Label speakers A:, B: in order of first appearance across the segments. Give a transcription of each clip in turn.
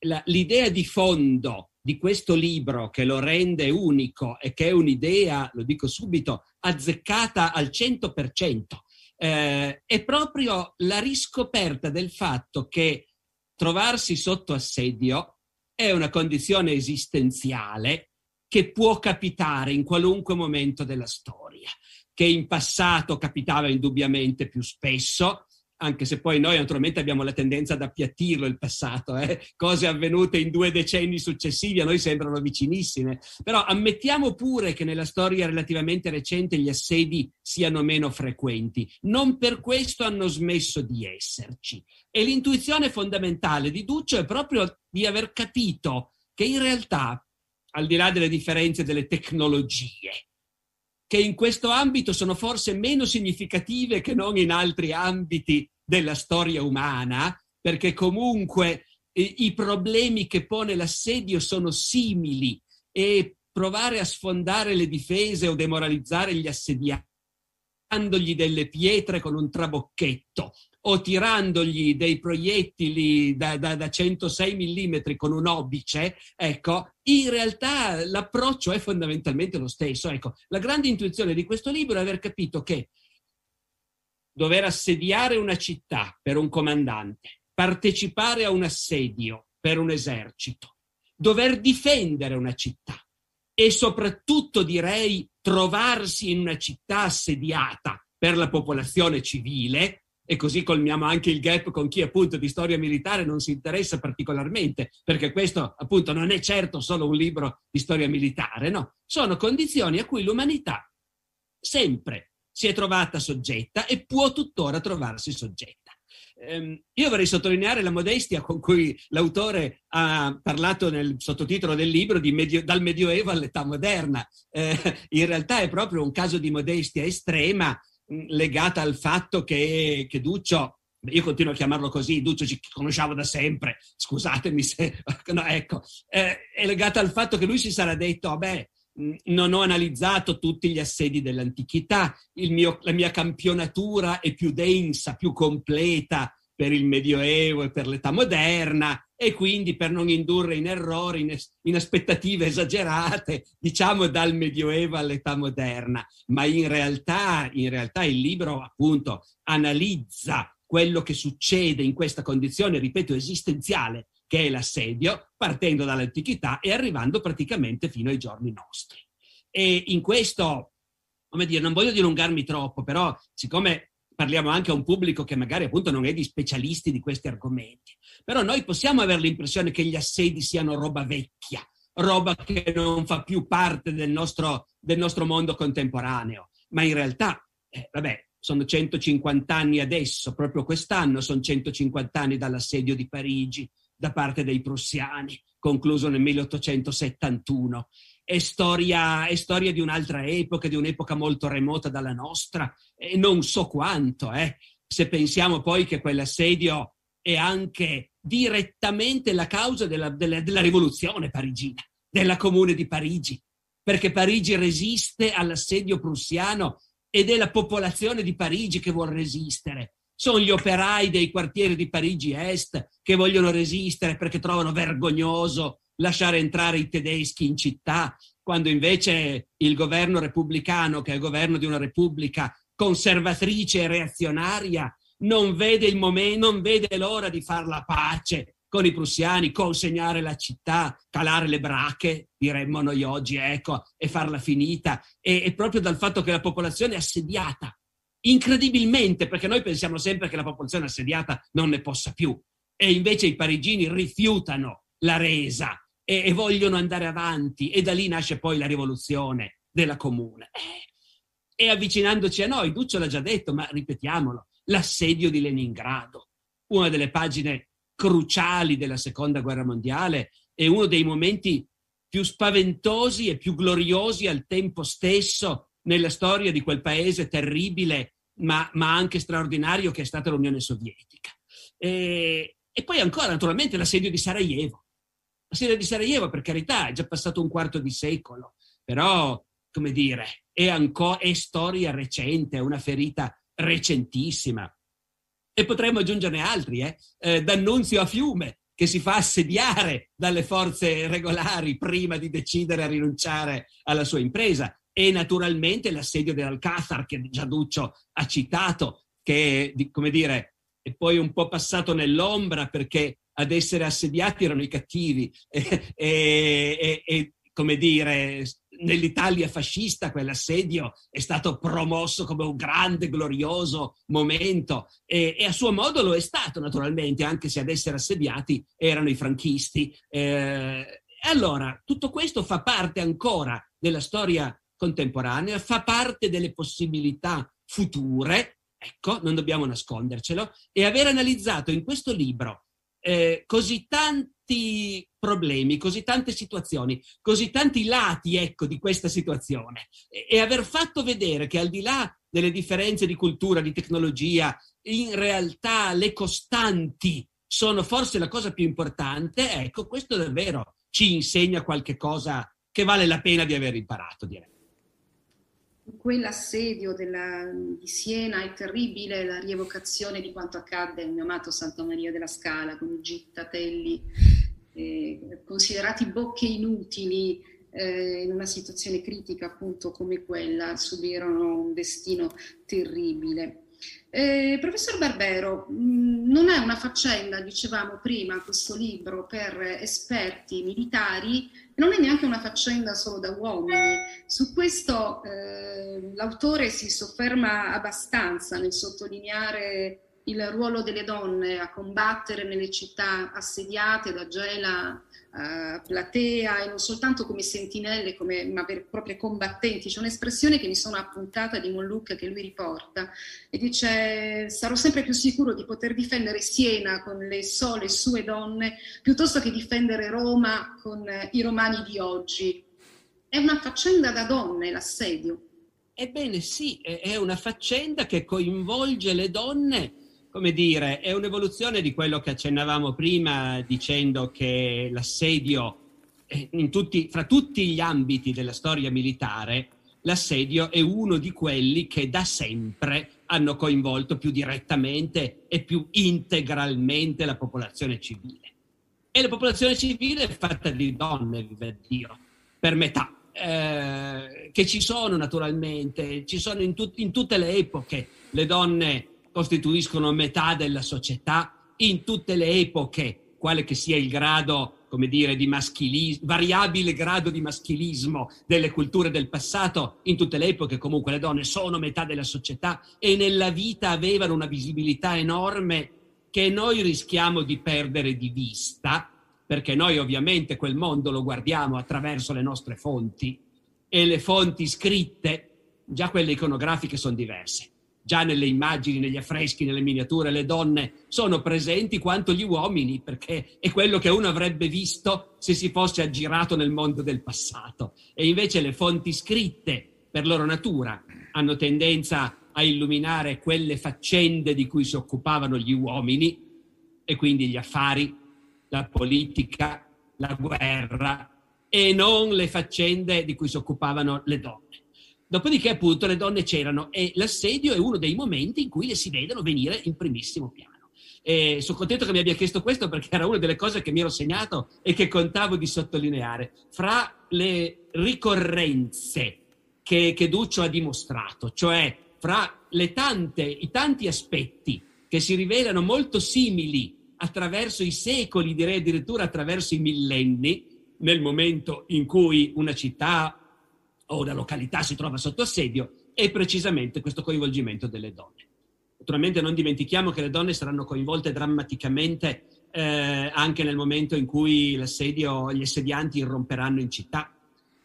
A: la, l'idea di fondo di questo libro che lo rende unico e che è un'idea, lo dico subito, azzeccata al 100%, eh, è proprio la riscoperta del fatto che trovarsi sotto assedio è una condizione esistenziale che può capitare in qualunque momento della storia, che in passato capitava indubbiamente più spesso, anche se poi noi naturalmente abbiamo la tendenza ad appiattirlo il passato, eh? cose avvenute in due decenni successivi a noi sembrano vicinissime, però ammettiamo pure che nella storia relativamente recente gli assedi siano meno frequenti, non per questo hanno smesso di esserci. E l'intuizione fondamentale di Duccio è proprio di aver capito che in realtà, al di là delle differenze delle tecnologie, che in questo ambito sono forse meno significative che non in altri ambiti della storia umana, perché comunque eh, i problemi che pone l'assedio sono simili e provare a sfondare le difese o demoralizzare gli assediati dandogli delle pietre con un trabocchetto o tirandogli dei proiettili da, da, da 106 mm con un obice, ecco, in realtà l'approccio è fondamentalmente lo stesso. Ecco, la grande intuizione di questo libro è aver capito che dover assediare una città per un comandante, partecipare a un assedio per un esercito, dover difendere una città e soprattutto direi trovarsi in una città assediata per la popolazione civile e così colmiamo anche il gap con chi appunto di storia militare non si interessa particolarmente, perché questo appunto non è certo solo un libro di storia militare, no, sono condizioni a cui l'umanità sempre si è trovata soggetta e può tuttora trovarsi soggetta. Ehm, io vorrei sottolineare la modestia con cui l'autore ha parlato nel sottotitolo del libro medio, dal Medioevo all'età moderna. Eh, in realtà è proprio un caso di modestia estrema legata al fatto che, che Duccio io continuo a chiamarlo così, Duccio ci conosciamo da sempre, scusatemi se... No, ecco, eh, è legata al fatto che lui si sarà detto, vabbè, non ho analizzato tutti gli assedi dell'antichità, mio, la mia campionatura è più densa, più completa per il Medioevo e per l'età moderna, e quindi per non indurre in errori, in, in, aspettative esagerate, diciamo dal Medioevo all'età moderna. Ma in realtà, in realtà il libro appunto analizza quello che succede in questa condizione, ripeto, esistenziale, che è l'assedio, partendo dall'antichità e arrivando praticamente fino ai giorni nostri. E in questo, come dire, non voglio dilungarmi troppo, però siccome parliamo anche a un pubblico che magari appunto non è di specialisti di questi argomenti. Però noi possiamo avere l'impressione che gli assedi siano roba vecchia, roba che non fa più parte del nostro, del nostro mondo contemporaneo, ma in realtà, eh, vabbè, sono 150 anni adesso, proprio quest'anno sono 150 anni dall'assedio di Parigi da parte dei prussiani, concluso nel 1871 è storia, è storia di un'altra epoca, di un'epoca molto remota dalla nostra, e non so quanto, eh. se pensiamo poi che quell'assedio è anche direttamente la causa della, della, della rivoluzione parigina, della comune di Parigi, perché Parigi resiste all'assedio prussiano ed è la popolazione di Parigi che vuole resistere. Sono gli operai dei quartieri di Parigi Est che vogliono resistere perché trovano vergognoso lasciare entrare i tedeschi in città, quando invece il governo repubblicano, che è il governo di una repubblica conservatrice e reazionaria, non vede, il momento, non vede l'ora di fare la pace con i prussiani, consegnare la città, calare le brache, diremmo noi oggi, ecco, e farla finita. E, e proprio dal fatto che la popolazione è assediata, incredibilmente, perché noi pensiamo sempre che la popolazione assediata non ne possa più. E invece i parigini rifiutano la resa e, e vogliono andare avanti e da lì nasce poi la rivoluzione della comune. Eh, e avvicinandoci a noi, Duccio l'ha già detto, ma ripetiamolo, l'assedio di Leningrado, una delle pagine cruciali della seconda guerra mondiale e uno dei momenti più spaventosi e più gloriosi al tempo stesso nella storia di quel paese terribile, ma, ma anche straordinario che è stata l'Unione Sovietica. E, e poi ancora, naturalmente, l'assedio di Sarajevo, la sera di Sarajevo, per carità, è già passato un quarto di secolo, però, come dire, è ancora è storia recente, è una ferita recentissima. E potremmo aggiungerne altri, eh? eh D'Annunzio a Fiume, che si fa assediare dalle forze regolari prima di decidere a rinunciare alla sua impresa e naturalmente l'assedio dell'Alcázar che Giaduccio ha citato, che come dire, è poi un po' passato nell'ombra perché ad essere assediati erano i cattivi e, e, e come dire, nell'Italia fascista quell'assedio è stato promosso come un grande, glorioso momento e, e, a suo modo lo è stato naturalmente, anche se ad essere assediati erano i franchisti. Eh, allora, tutto questo fa parte ancora della storia contemporanea, fa parte delle possibilità future, ecco, non dobbiamo nascondercelo, e aver analizzato in questo libro eh, così tanti problemi, così tante situazioni, così tanti lati, ecco, di questa situazione e, e aver fatto vedere che al di là delle differenze di cultura, di tecnologia, in realtà le costanti sono forse la cosa più importante, ecco, questo davvero ci insegna qualche cosa che vale la pena di aver imparato, direi
B: quell'assedio della, di Siena è terribile la rievocazione di quanto accadde al mio amato Santa Maria della Scala con gittatelli eh, considerati bocche inutili eh, in una situazione critica appunto come quella subirono un destino terribile. Eh, professor Barbero, mh, mm, non è una faccenda, dicevamo prima, questo libro per esperti militari, non è neanche una faccenda solo da uomini. Su questo eh, l'autore si sofferma abbastanza nel sottolineare il ruolo delle donne a combattere nelle città assediate da Gela a Platea e non soltanto come sentinelle, come, ma per proprie combattenti. C'è un'espressione che mi sono appuntata di Molluc che lui riporta e dice sarò sempre più sicuro di poter difendere Siena con le sole sue donne piuttosto che difendere Roma con i romani di oggi. È una faccenda da donne l'assedio.
A: Ebbene sì, è una faccenda che coinvolge le donne come dire, è un'evoluzione di quello che accennavamo prima dicendo che l'assedio, tutti, fra tutti gli ambiti della storia militare, l'assedio è uno di quelli che da sempre hanno coinvolto più direttamente e più integralmente la popolazione civile. E la popolazione civile è fatta di donne, vive Dio, per metà. Eh, che ci sono naturalmente, ci sono in, tut- in tutte le epoche le donne costituiscono metà della società in tutte le epoche, quale che sia il grado, come dire, di maschilismo, variabile grado di maschilismo delle culture del passato, in tutte le epoche comunque le donne sono metà della società e nella vita avevano una visibilità enorme che noi rischiamo di perdere di vista, perché noi ovviamente quel mondo lo guardiamo attraverso le nostre fonti e le fonti scritte, già quelle iconografiche, sono diverse già nelle immagini, negli affreschi, nelle miniature, le donne sono presenti quanto gli uomini, perché è quello che uno avrebbe visto se si fosse aggirato nel mondo del passato. E invece le fonti scritte, per loro natura, hanno tendenza a illuminare quelle faccende di cui si occupavano gli uomini, e quindi gli affari, la politica, la guerra, e non le faccende di cui si occupavano le donne. Dopodiché appunto le donne c'erano e l'assedio è uno dei momenti in cui le si vedono venire in primissimo piano. E sono contento che mi abbia chiesto questo perché era una delle cose che mi ero segnato e che contavo di sottolineare. Fra le ricorrenze che, che Duccio ha dimostrato, cioè fra tante, i tanti aspetti che si rivelano molto simili attraverso i secoli, direi addirittura attraverso i millenni, nel momento in cui una città o la località si trova sotto assedio, è precisamente questo coinvolgimento delle donne. Naturalmente non dimentichiamo che le donne saranno coinvolte drammaticamente eh, anche nel momento in cui l'assedio, gli assedianti irromperanno in città.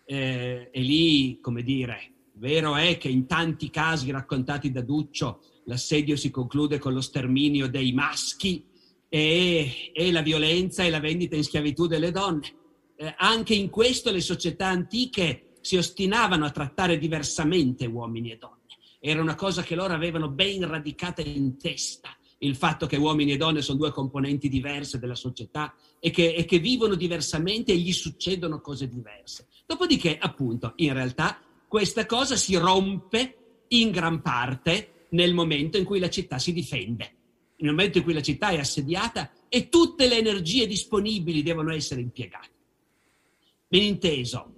A: Eh, e lì, come dire, vero è che in tanti casi raccontati da Duccio l'assedio si conclude con lo sterminio dei maschi e, e la violenza e la vendita in schiavitù delle donne. Eh, anche in questo le società antiche si ostinavano a trattare diversamente uomini e donne. Era una cosa che loro avevano ben radicata in testa, il fatto che uomini e donne sono due componenti diverse della società e che, e che vivono diversamente e gli succedono cose diverse. Dopodiché, appunto, in realtà questa cosa si rompe in gran parte nel momento in cui la città si difende. Nel momento in cui la città è assediata, e tutte le energie disponibili devono essere impiegate. Ben inteso,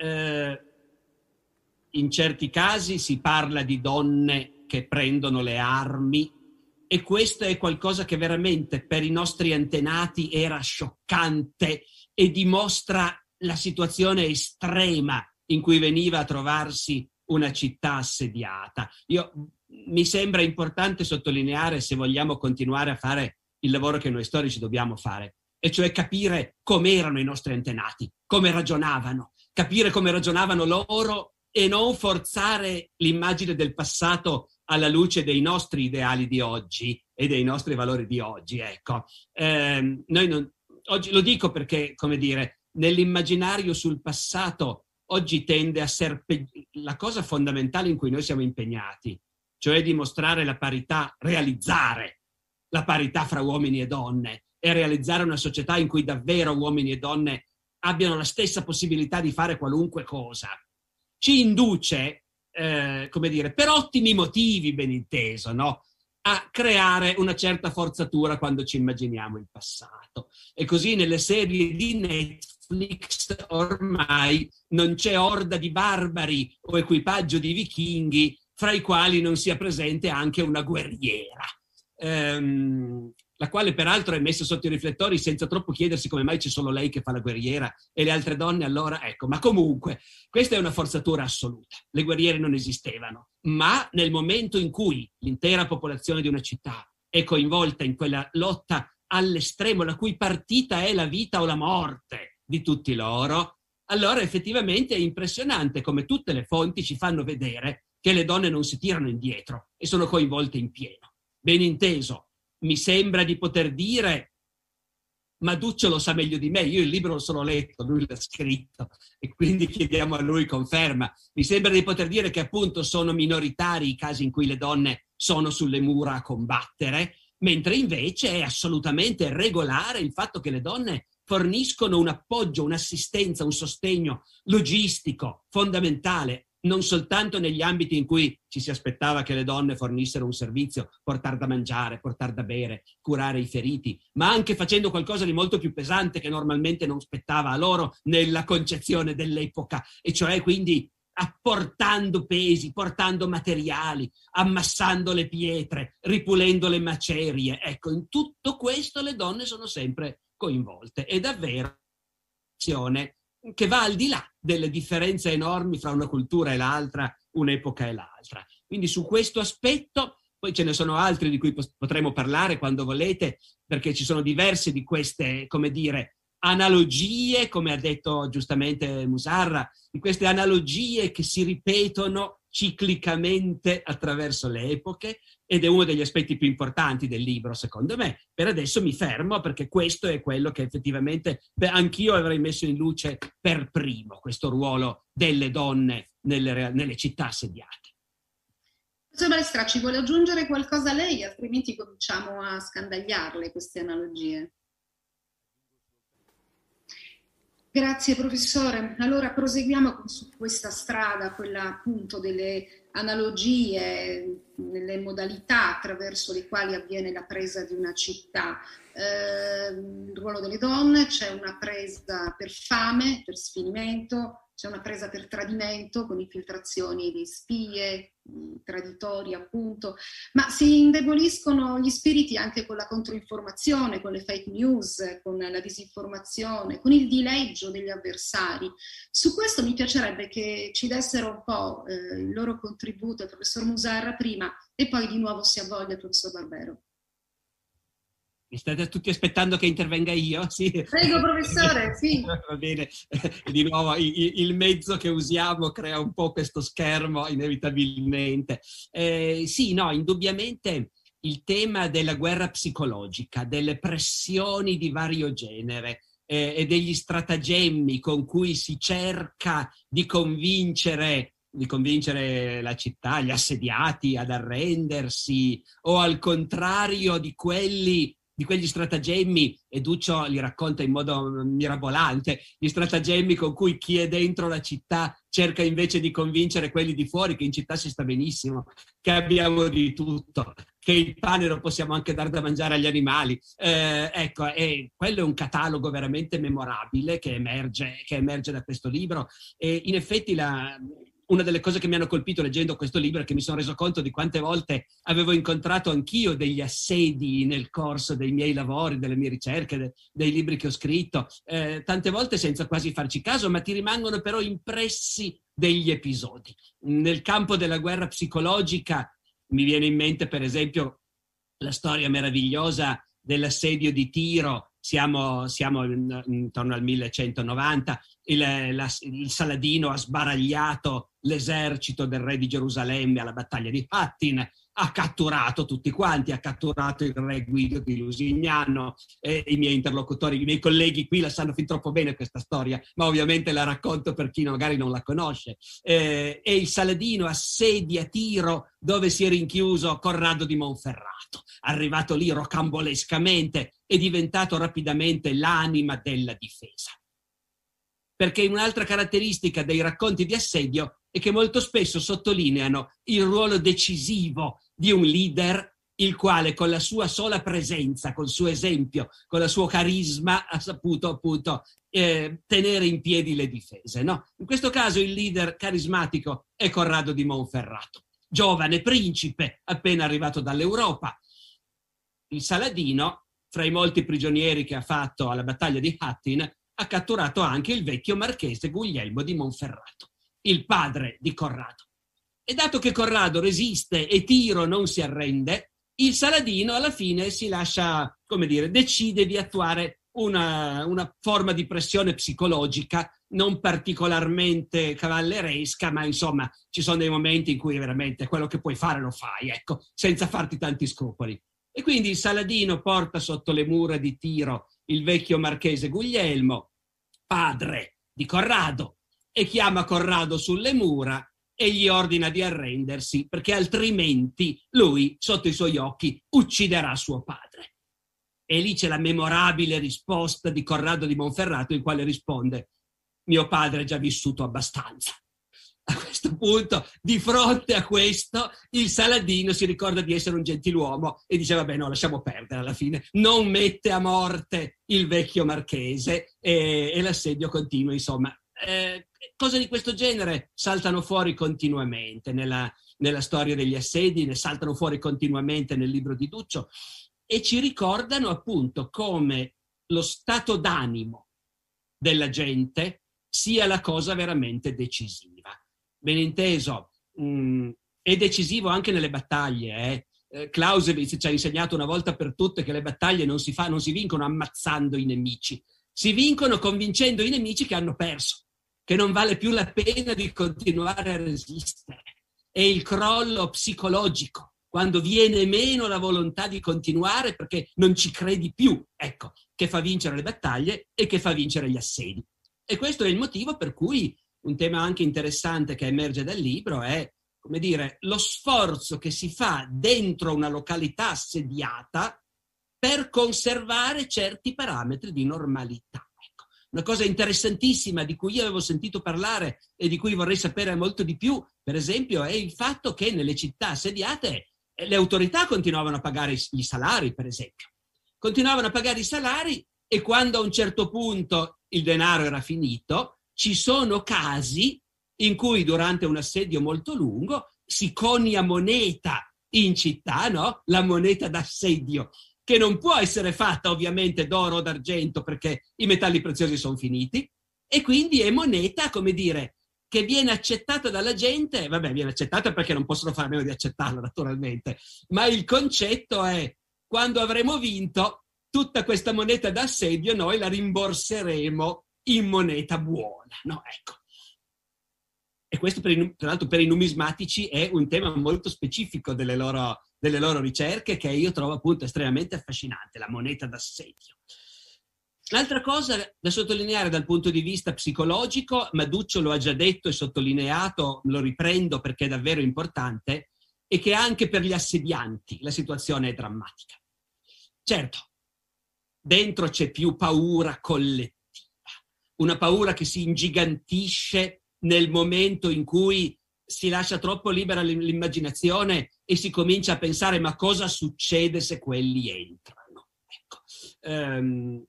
A: eh, in certi casi si parla di donne che prendono le armi e questo è qualcosa che veramente per i nostri antenati era scioccante e dimostra la situazione estrema in cui veniva a trovarsi una città assediata. Io, mi sembra importante sottolineare, se vogliamo continuare a fare il lavoro che noi storici dobbiamo fare, e cioè capire come erano i nostri antenati, come ragionavano, capire come ragionavano loro e non forzare l'immagine del passato alla luce dei nostri ideali di oggi e dei nostri valori di oggi. Ecco, eh, non, oggi lo dico perché, come dire, nell'immaginario sul passato oggi tende a serpe... la cosa fondamentale in cui noi siamo impegnati, cioè dimostrare la parità, realizzare la parità fra uomini e donne e realizzare una società in cui davvero uomini e donne abbiano la stessa possibilità di fare qualunque cosa, ci induce, eh, come dire, per ottimi motivi, ben inteso, no? a creare una certa forzatura quando ci immaginiamo il passato. E così nelle serie di Netflix ormai non c'è orda di barbari o equipaggio di vichinghi fra i quali non sia presente anche una guerriera. Um, la quale peraltro è messa sotto i riflettori senza troppo chiedersi come mai c'è solo lei che fa la guerriera e le altre donne allora, ecco, ma comunque questa è una forzatura assoluta. Le guerriere non esistevano, ma nel momento in cui l'intera popolazione di una città è coinvolta in quella lotta all'estremo, la cui partita è la vita o la morte di tutti loro, allora effettivamente è impressionante come tutte le fonti ci fanno vedere che le donne non si tirano indietro e sono coinvolte in pieno. Ben inteso, mi sembra di poter dire, ma Duccio lo sa meglio di me, io il libro lo sono letto, lui l'ha scritto e quindi chiediamo a lui conferma. Mi sembra di poter dire che appunto sono minoritari i casi in cui le donne sono sulle mura a combattere, mentre invece è assolutamente regolare il fatto che le donne forniscono un appoggio, un'assistenza, un sostegno logistico fondamentale non soltanto negli ambiti in cui ci si aspettava che le donne fornissero un servizio, portare da mangiare, portare da bere, curare i feriti, ma anche facendo qualcosa di molto più pesante che normalmente non spettava a loro nella concezione dell'epoca, e cioè quindi apportando pesi, portando materiali, ammassando le pietre, ripulendo le macerie. Ecco, in tutto questo le donne sono sempre coinvolte. È davvero che va al di là delle differenze enormi fra una cultura e l'altra, un'epoca e l'altra. Quindi su questo aspetto, poi ce ne sono altri di cui potremo parlare quando volete, perché ci sono diverse di queste, come dire, analogie, come ha detto giustamente Musarra, di queste analogie che si ripetono ciclicamente attraverso le epoche ed è uno degli aspetti più importanti del libro, secondo me. Per adesso mi fermo perché questo è quello che effettivamente beh, anch'io avrei messo in luce per primo, questo ruolo delle donne nelle, nelle città assediate.
B: Professor Balestra, ci vuole aggiungere qualcosa lei, altrimenti cominciamo a scandagliarle queste analogie. Grazie professore. Allora proseguiamo su questa strada, quella appunto delle analogie, nelle modalità attraverso le quali avviene la presa di una città. Eh, il ruolo delle donne, c'è una presa per fame, per sfinimento, c'è una presa per tradimento con infiltrazioni di spie, traditori appunto, ma si indeboliscono gli spiriti anche con la controinformazione, con le fake news, con la disinformazione, con il dileggio degli avversari. Su questo mi piacerebbe che ci dessero un po' eh, il loro contributo il professor Musarra prima e poi di nuovo si avvoglia il professor Barbero.
A: Mi state tutti aspettando che intervenga io?
B: Sì. Prego, professore, sì.
A: Va bene. Di nuovo, il, mezzo che usiamo crea un po' questo schermo, inevitabilmente. Eh, sì, no, indubbiamente il tema della guerra psicologica, delle pressioni di vario genere eh, e degli stratagemmi con cui si cerca di convincere di convincere la città, gli assediati ad arrendersi o al contrario di quelli di quegli stratagemmi, e Duccio li racconta in modo mirabolante, gli stratagemmi con cui chi è dentro la città cerca invece di convincere quelli di fuori che in città si sta benissimo, che abbiamo di tutto. che il pane lo possiamo anche dare da mangiare agli animali. Eh, ecco, e quello è un catalogo veramente memorabile che emerge, che emerge da questo libro. E in effetti la, una delle cose che mi hanno colpito leggendo questo libro è che mi sono reso conto di quante volte avevo incontrato anch'io degli assedi nel corso dei miei lavori, delle mie ricerche, de, dei libri che ho scritto, eh, tante volte senza quasi farci caso, ma ti rimangono però impressi degli episodi. Nel campo della guerra psicologica mi viene in mente per esempio la storia meravigliosa dell'assedio di Tiro. Siamo, siamo intorno al 1190, il, la, il, Saladino ha sbaragliato l'esercito del re di Gerusalemme alla battaglia di Hattin, ha catturato tutti quanti, ha catturato il re Guido di Lusignano, e i miei interlocutori, i miei colleghi qui la sanno fin troppo bene questa storia, ma ovviamente la racconto per chi magari non la conosce. Eh, e il Saladino assedia Tiro dove si è rinchiuso Corrado di Monferrato, arrivato lì rocambolescamente è diventato rapidamente l'anima della difesa. Perché un'altra caratteristica dei racconti di assedio è che molto spesso sottolineano il ruolo decisivo di un leader il quale con la sua sola presenza, col suo esempio, con il suo carisma ha saputo appunto eh, tenere in piedi le difese. No? In questo caso il leader carismatico è Corrado di Monferrato, giovane principe appena arrivato dall'Europa. Il Saladino fra i molti prigionieri che ha fatto alla battaglia di Hattin, ha catturato anche il vecchio marchese Guglielmo di Monferrato, il padre di Corrado. E dato che Corrado resiste e Tiro non si arrende, il Saladino alla fine si lascia, come dire, decide di attuare una, una forma di pressione psicologica non particolarmente cavalleresca, ma insomma ci sono dei momenti in cui veramente quello che puoi fare lo fai, ecco, senza farti tanti scrupoli. E quindi il Saladino porta sotto le mura di Tiro il vecchio marchese Guglielmo, padre di Corrado, e chiama Corrado sulle mura e gli ordina di arrendersi perché altrimenti lui, sotto i suoi occhi, ucciderà suo padre. E lì c'è la memorabile risposta di Corrado di Monferrato, il quale risponde, mio padre è già vissuto abbastanza a questo punto, di fronte a questo, il Saladino si ricorda di essere un gentiluomo e dice, vabbè, no, lasciamo perdere alla fine. Non mette a morte il vecchio marchese e, e l'assedio continua, insomma. Eh, cose di questo genere saltano fuori continuamente nella, nella storia degli assedi, ne saltano fuori continuamente nel libro di Duccio e ci ricordano appunto come lo stato d'animo della gente sia la cosa veramente decisiva ben inteso, mh, mm, è decisivo anche nelle battaglie. Eh. eh. Clausewitz ci ha insegnato una volta per tutte che le battaglie non si, fa, non si vincono ammazzando i nemici, si vincono convincendo i nemici che hanno perso, che non vale più la pena di continuare a resistere. È il crollo psicologico, quando viene meno la volontà di continuare perché non ci credi più, ecco, che fa vincere le battaglie e che fa vincere gli assedi. E questo è il motivo per cui un tema anche interessante che emerge dal libro è, come dire, lo sforzo che si fa dentro una località assediata per conservare certi parametri di normalità. Una cosa interessantissima di cui io avevo sentito parlare e di cui vorrei sapere molto di più, per esempio, è il fatto che nelle città assediate eh, le autorità continuavano a pagare i salari, per esempio. Continuavano a pagare i salari e quando a un certo punto il denaro era finito, ci sono casi in cui durante un assedio molto lungo si conia moneta in città, no? La moneta d'assedio, che non può essere fatta ovviamente d'oro o d'argento perché i metalli preziosi sono finiti, e quindi è moneta, come dire, che viene accettata dalla gente, vabbè, viene accettata perché non possono fare a meno di accettarla naturalmente, ma il concetto è quando avremo vinto tutta questa moneta d'assedio noi la rimborseremo in moneta buona. No, ecco. E questo, per i, tra l'altro, per i numismatici è un tema molto specifico delle loro, delle loro ricerche che io trovo appunto estremamente affascinante, la moneta d'assedio. L'altra cosa da sottolineare dal punto di vista psicologico, Maduccio lo ha già detto e sottolineato, lo riprendo perché è davvero importante, è che anche per gli assedianti la situazione è drammatica. Certo, dentro c'è più paura collettiva una paura che si ingigantisce nel momento in cui si lascia troppo libera l'immaginazione e si comincia a pensare ma cosa succede se quelli entrano. Ecco. Um,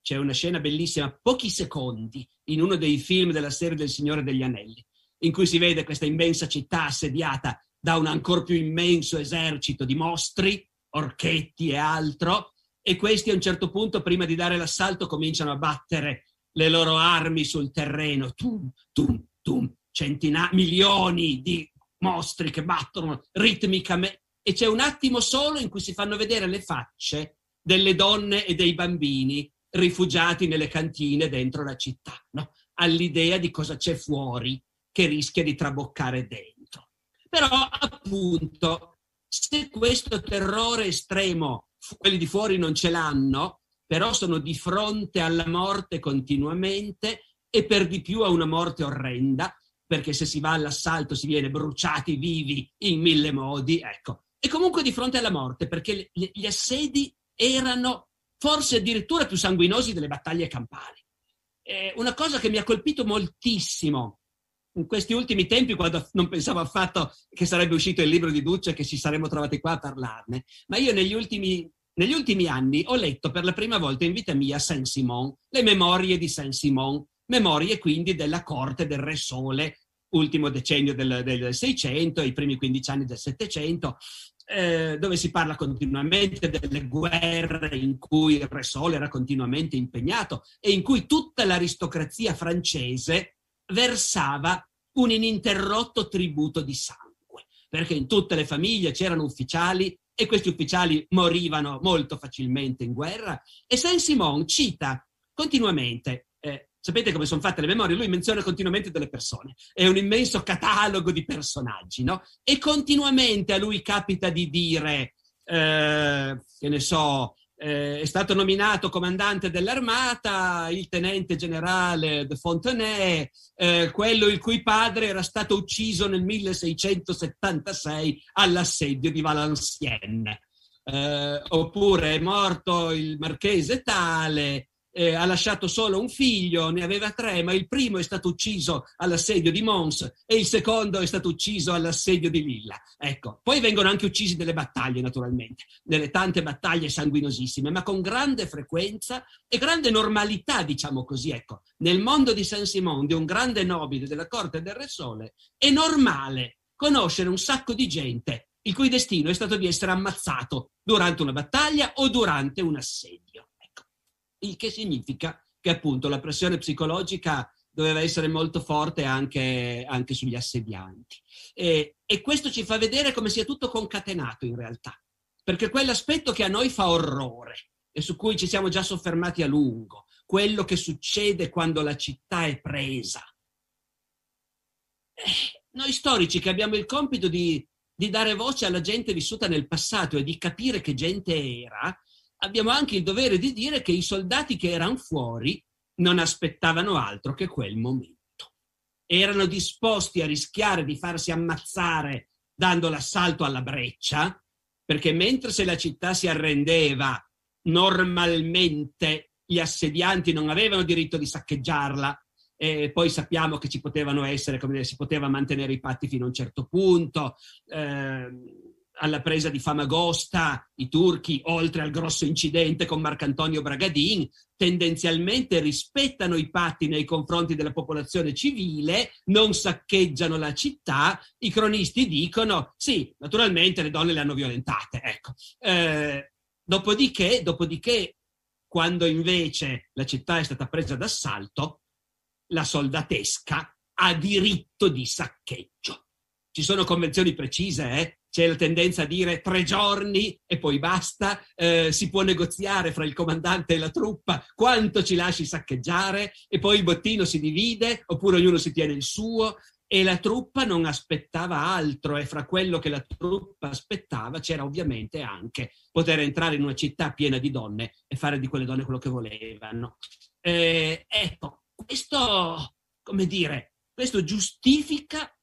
A: c'è una scena bellissima, pochi secondi, in uno dei film della serie del Signore degli Anelli, in cui si vede questa immensa città assediata da un ancora più immenso esercito di mostri, orchetti e altro, e questi a un certo punto, prima di dare l'assalto, cominciano a battere le loro armi sul terreno, tum, tum, tum, centinaia, milioni di mostri che battono ritmicamente e c'è un attimo solo in cui si fanno vedere le facce delle donne e dei bambini rifugiati nelle cantine dentro la città, no? all'idea di cosa c'è fuori che rischia di traboccare dentro. Però appunto, se questo terrore estremo quelli di fuori non ce l'hanno, però sono di fronte alla morte continuamente e per di più a una morte orrenda, perché se si va all'assalto si viene bruciati vivi in mille modi, ecco. E comunque di fronte alla morte, perché gli assedi erano forse addirittura più sanguinosi delle battaglie campali. Eh, una cosa che mi ha colpito moltissimo in questi ultimi tempi, quando non pensavo affatto che sarebbe uscito il libro di Duce e che ci saremmo trovati qua a parlarne, ma io negli ultimi, negli ultimi anni ho letto per la prima volta in vita mia Saint-Simon, le memorie di Saint-Simon, memorie quindi della corte del Re Sole, ultimo decennio del, del 600, i primi 15 anni del 700, eh, dove si parla continuamente delle guerre in cui il Re Sole era continuamente impegnato e in cui tutta l'aristocrazia francese versava un ininterrotto tributo di sangue, perché in tutte le famiglie c'erano ufficiali e questi ufficiali morivano molto facilmente in guerra e Saint-Simon cita continuamente Sapete come sono fatte le memorie? Lui menziona continuamente delle persone. È un immenso catalogo di personaggi, no? E continuamente a lui capita di dire, eh, che ne so, eh, è stato nominato comandante dell'armata il tenente generale de Fontenay, eh, quello il cui padre era stato ucciso nel 1676 all'assedio di Valenciennes. Eh, oppure è morto il marchese tale, eh, ha lasciato solo un figlio, ne aveva tre, ma il primo è stato ucciso all'assedio di Mons e il secondo è stato ucciso all'assedio di Lilla. Ecco, poi vengono anche uccisi nelle battaglie, naturalmente, nelle tante battaglie sanguinosissime, ma con grande frequenza e grande normalità, diciamo così. Ecco, nel mondo di Saint-Simon, di un grande nobile della corte del Re Sole, è normale conoscere un sacco di gente il cui destino è stato di essere ammazzato durante una battaglia o durante un assedio il che significa che appunto la pressione psicologica doveva essere molto forte anche, anche sugli assedianti. E, e questo ci fa vedere come sia tutto concatenato in realtà, perché quell'aspetto che a noi fa orrore e su cui ci siamo già soffermati a lungo, quello che succede quando la città è presa. Eh, noi storici che abbiamo il compito di, di dare voce alla gente vissuta nel passato e di capire che gente era, abbiamo anche il dovere di dire che i soldati che erano fuori non aspettavano altro che quel momento. Erano disposti a rischiare di farsi ammazzare dando l'assalto alla breccia, perché mentre se la città si arrendeva, normalmente gli assedianti non avevano diritto di saccheggiarla, e poi sappiamo che ci potevano essere, come dire, si poteva mantenere i patti fino a un certo punto. Eh, alla presa di Famagosta, i turchi, oltre al grosso incidente con Marcantonio Bragadin, tendenzialmente rispettano i patti nei confronti della popolazione civile, non saccheggiano la città, i cronisti dicono sì, naturalmente le donne le hanno violentate. Ecco. Eh, dopodiché, dopodiché, quando invece la città è stata presa d'assalto, la soldatesca ha diritto di saccheggio. Ci sono convenzioni precise, eh? C'è la tendenza a dire tre giorni e poi basta, eh, si può negoziare fra il comandante e la truppa. Quanto ci lasci saccheggiare? E poi il bottino si divide oppure ognuno si tiene il suo. E la truppa non aspettava altro e fra quello che la truppa aspettava c'era ovviamente anche poter entrare in una città piena di donne e fare di quelle donne quello che volevano. Eh, ecco, questo, come dire, questo giustifica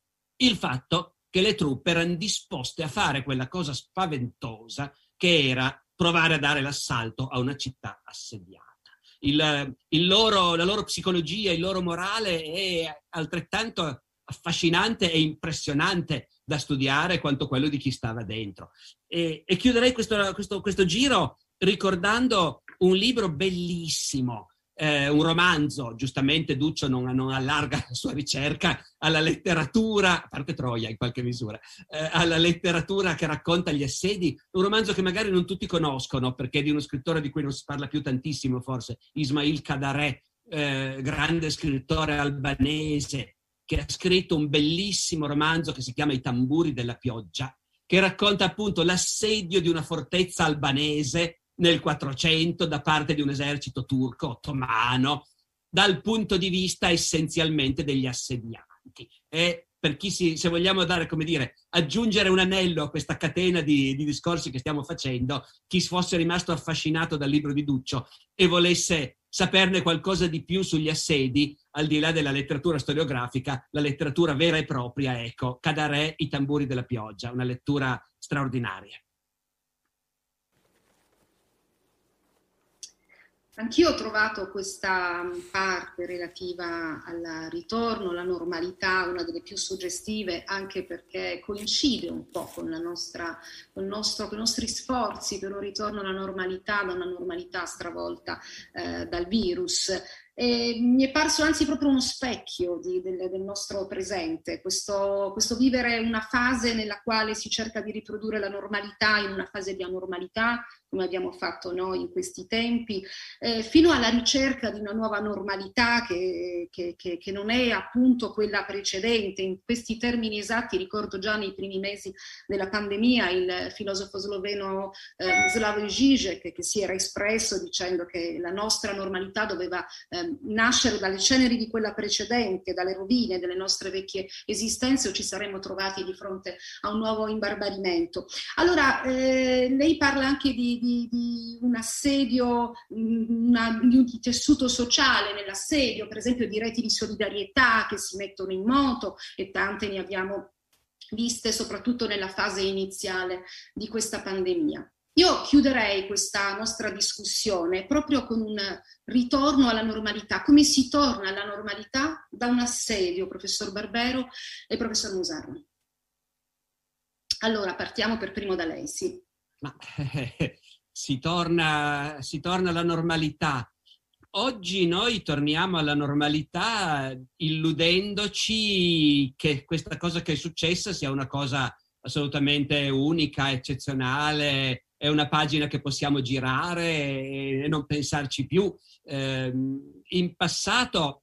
A: il fatto che le truppe erano disposte a fare quella cosa spaventosa che era provare a dare l'assalto a una città assediata. Il, il loro, la loro psicologia, il loro morale è altrettanto affascinante e impressionante da studiare quanto quello di chi stava dentro. E, e chiuderei questo, questo, questo, giro ricordando un libro bellissimo, eh, un romanzo, giustamente Duccio non, non, allarga la sua ricerca alla letteratura, a parte Troia in qualche misura, eh, alla letteratura che racconta gli assedi, un romanzo che magari non tutti conoscono perché è di uno scrittore di cui non si parla più tantissimo forse, Ismail Kadare, eh, grande scrittore albanese, che ha scritto un bellissimo romanzo che si chiama I tamburi della pioggia, che racconta appunto l'assedio di una fortezza albanese nel 400 da parte di un esercito turco ottomano, dal punto di vista essenzialmente degli assedianti. E per chi si, se vogliamo dare, come dire, aggiungere un anello a questa catena di, di discorsi che stiamo facendo, chi fosse rimasto affascinato dal libro di Duccio e volesse saperne qualcosa di più sugli assedi, al di là della letteratura storiografica, la letteratura vera e propria, ecco, Cadarè, I tamburi della pioggia, una lettura straordinaria.
B: Anch'io ho trovato questa parte relativa al ritorno alla normalità una delle più suggestive, anche perché coincide un po' con, nostra, con, nostro, con i nostri sforzi per un ritorno alla normalità, da una normalità stravolta eh, dal virus. E mi è parso anzi proprio uno specchio di, del, del, nostro presente, questo, questo, vivere una fase nella quale si cerca di riprodurre la normalità in una fase di anormalità, come abbiamo fatto noi in questi tempi, eh, fino alla ricerca di una nuova normalità che, che, che, che, non è appunto quella precedente. In questi termini esatti ricordo già nei primi mesi della pandemia il filosofo sloveno eh, Slavoj Žižek che si era espresso dicendo che la nostra normalità doveva eh, nascere dalle ceneri di quella precedente, dalle rovine delle nostre vecchie esistenze o ci saremmo trovati di fronte a un nuovo imbarbarimento. Allora, eh, lei parla anche di, di, di un assedio, una, di un tessuto sociale nell'assedio, per esempio di reti di solidarietà che si mettono in moto e tante ne abbiamo viste soprattutto nella fase iniziale di questa pandemia. Io chiuderei questa nostra discussione proprio con un ritorno alla normalità. Come si torna alla normalità? Da un assedio, professor Barbero e professor Musarno. Allora, partiamo per primo da lei, sì.
A: Ma, eh, si, torna, si torna alla normalità. Oggi noi torniamo alla normalità illudendoci che questa cosa che è successa sia una cosa assolutamente unica, eccezionale, è una pagina che possiamo girare e non pensarci più. Eh, in passato,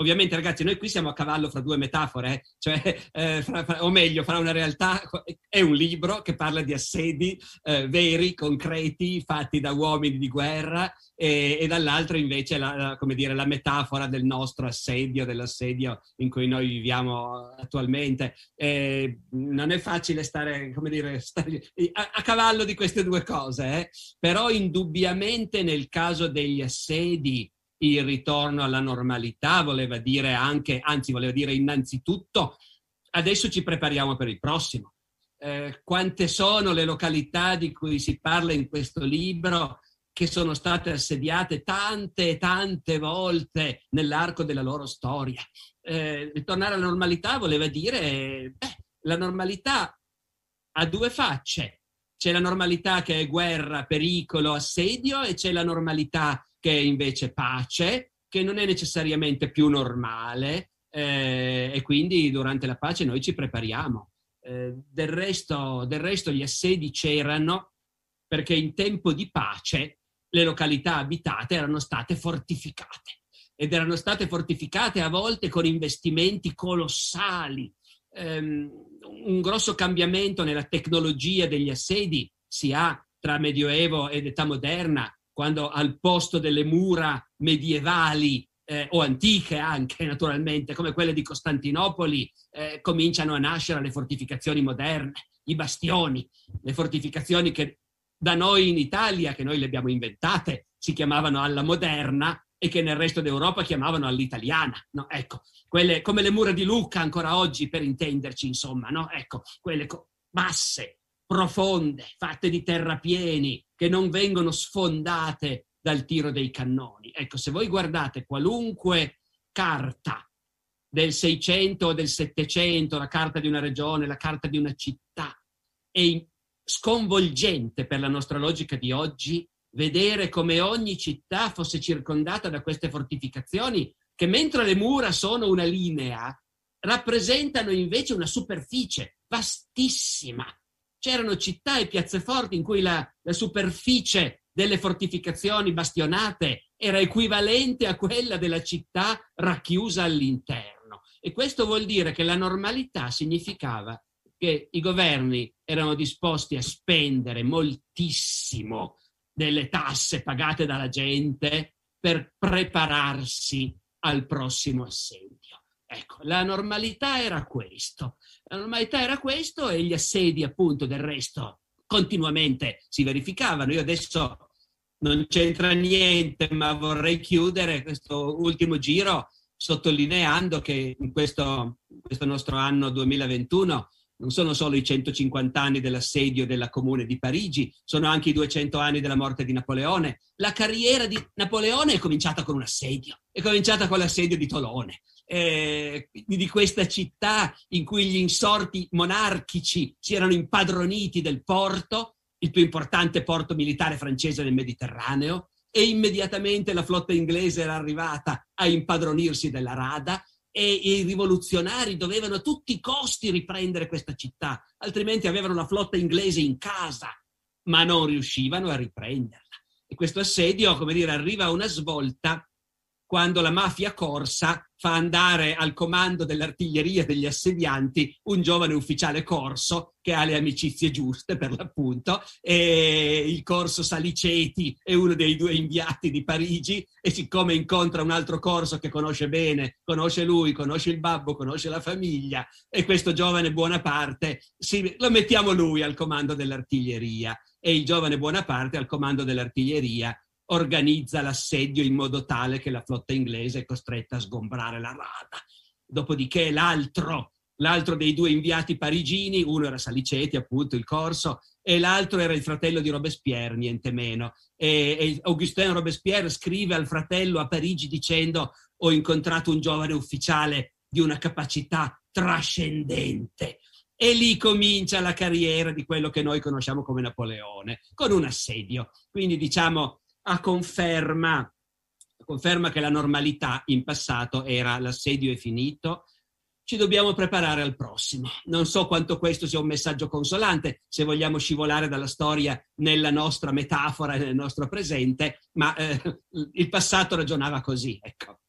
A: ovviamente ragazzi, noi qui siamo a cavallo fra due metafore, eh? cioè, eh, fra, fra, o meglio, fra una realtà, è un libro che parla di assedi eh, veri, concreti, fatti da uomini di guerra, e, e dall'altro invece la, la, come dire, la metafora del nostro assedio, dell'assedio in cui noi viviamo attualmente. E non è facile stare, come dire, stare a, a, cavallo di queste due cose, eh? però indubbiamente nel caso degli assedi il ritorno alla normalità voleva dire anche, anzi voleva dire innanzitutto, adesso ci prepariamo per il prossimo. Eh, quante sono le località di cui si parla in questo libro che sono state assediate tante e tante volte nell'arco della loro storia. Eh, ritornare alla normalità voleva dire, beh, la normalità ha due facce. C'è la normalità che è guerra, pericolo, assedio e c'è la normalità che è invece pace, che non è necessariamente più normale eh, e quindi durante la pace noi ci prepariamo. Eh, del, resto, del resto gli assedi c'erano perché in tempo di pace le località abitate erano state fortificate ed erano state fortificate a volte con investimenti colossali. Um, un grosso cambiamento nella tecnologia degli assedi si ha tra Medioevo ed età moderna, quando al posto delle mura medievali eh, o antiche anche naturalmente, come quelle di Costantinopoli, eh, cominciano a nascere le fortificazioni moderne, i bastioni, le fortificazioni che da noi in Italia, che noi le abbiamo inventate, si chiamavano alla moderna e che nel resto d'Europa chiamavano all'italiana. No? Ecco, quelle, come le mura di Lucca ancora oggi, per intenderci, insomma, no? Ecco, quelle basse, profonde, fatte di terrapieni, che non vengono sfondate dal tiro dei cannoni. Ecco, se voi guardate qualunque carta del 600 o del 700, la carta di una regione, la carta di una città. È sconvolgente per la nostra logica di oggi vedere come ogni città fosse circondata da queste fortificazioni che mentre le mura sono una linea, rappresentano invece una superficie vastissima. C'erano città e piazzeforti in cui la, la superficie delle fortificazioni bastionate era equivalente a quella della città racchiusa all'interno. E questo vuol dire che la normalità significava che i governi erano disposti a spendere moltissimo delle tasse pagate dalla gente per prepararsi al prossimo assedio. Ecco, la normalità era questo. La normalità era questo e gli assedi, appunto, del resto continuamente si verificavano. Io adesso non c'entra niente, ma vorrei chiudere questo ultimo giro sottolineando che in questo, questo nostro anno 2021 non sono solo i 150 anni dell'assedio della Comune di Parigi, sono anche i 200 anni della morte di Napoleone. La carriera di Napoleone è cominciata con un assedio, è cominciata con l'assedio di Tolone, eh, di questa città in cui gli insorti monarchici si erano impadroniti del porto, il più importante porto militare francese del Mediterraneo, e immediatamente la flotta inglese era arrivata a impadronirsi della rada e i rivoluzionari dovevano a tutti i costi riprendere questa città, altrimenti avevano la flotta inglese in casa, ma non riuscivano a riprenderla. E questo assedio, come dire, arriva a una svolta quando la mafia corsa fa andare al comando dell'artiglieria degli assedianti un giovane ufficiale corso che ha le amicizie giuste per l'appunto e il corso Saliceti è uno dei due inviati di Parigi e siccome incontra un altro corso che conosce bene, conosce lui, conosce il babbo, conosce la famiglia e questo giovane Buonaparte sì, lo mettiamo lui al comando dell'artiglieria e il giovane Buonaparte al comando dell'artiglieria organizza l'assedio in modo tale che la flotta inglese è costretta a sgombrare la rada. Dopodiché l'altro, l'altro dei due inviati parigini, uno era Saliceti, appunto, il corso, e l'altro era il fratello di Robespierre, niente meno. E, e Augustin Robespierre scrive al fratello a Parigi dicendo ho incontrato un giovane ufficiale di una capacità trascendente. E lì comincia la carriera di quello che noi conosciamo come Napoleone, con un assedio. Quindi diciamo a conferma, conferma che la normalità in passato era l'assedio è finito, ci dobbiamo preparare al prossimo. Non so quanto questo sia un messaggio consolante, se vogliamo scivolare dalla storia nella nostra metafora nel nostro presente, ma eh, il passato ragionava così. Ecco.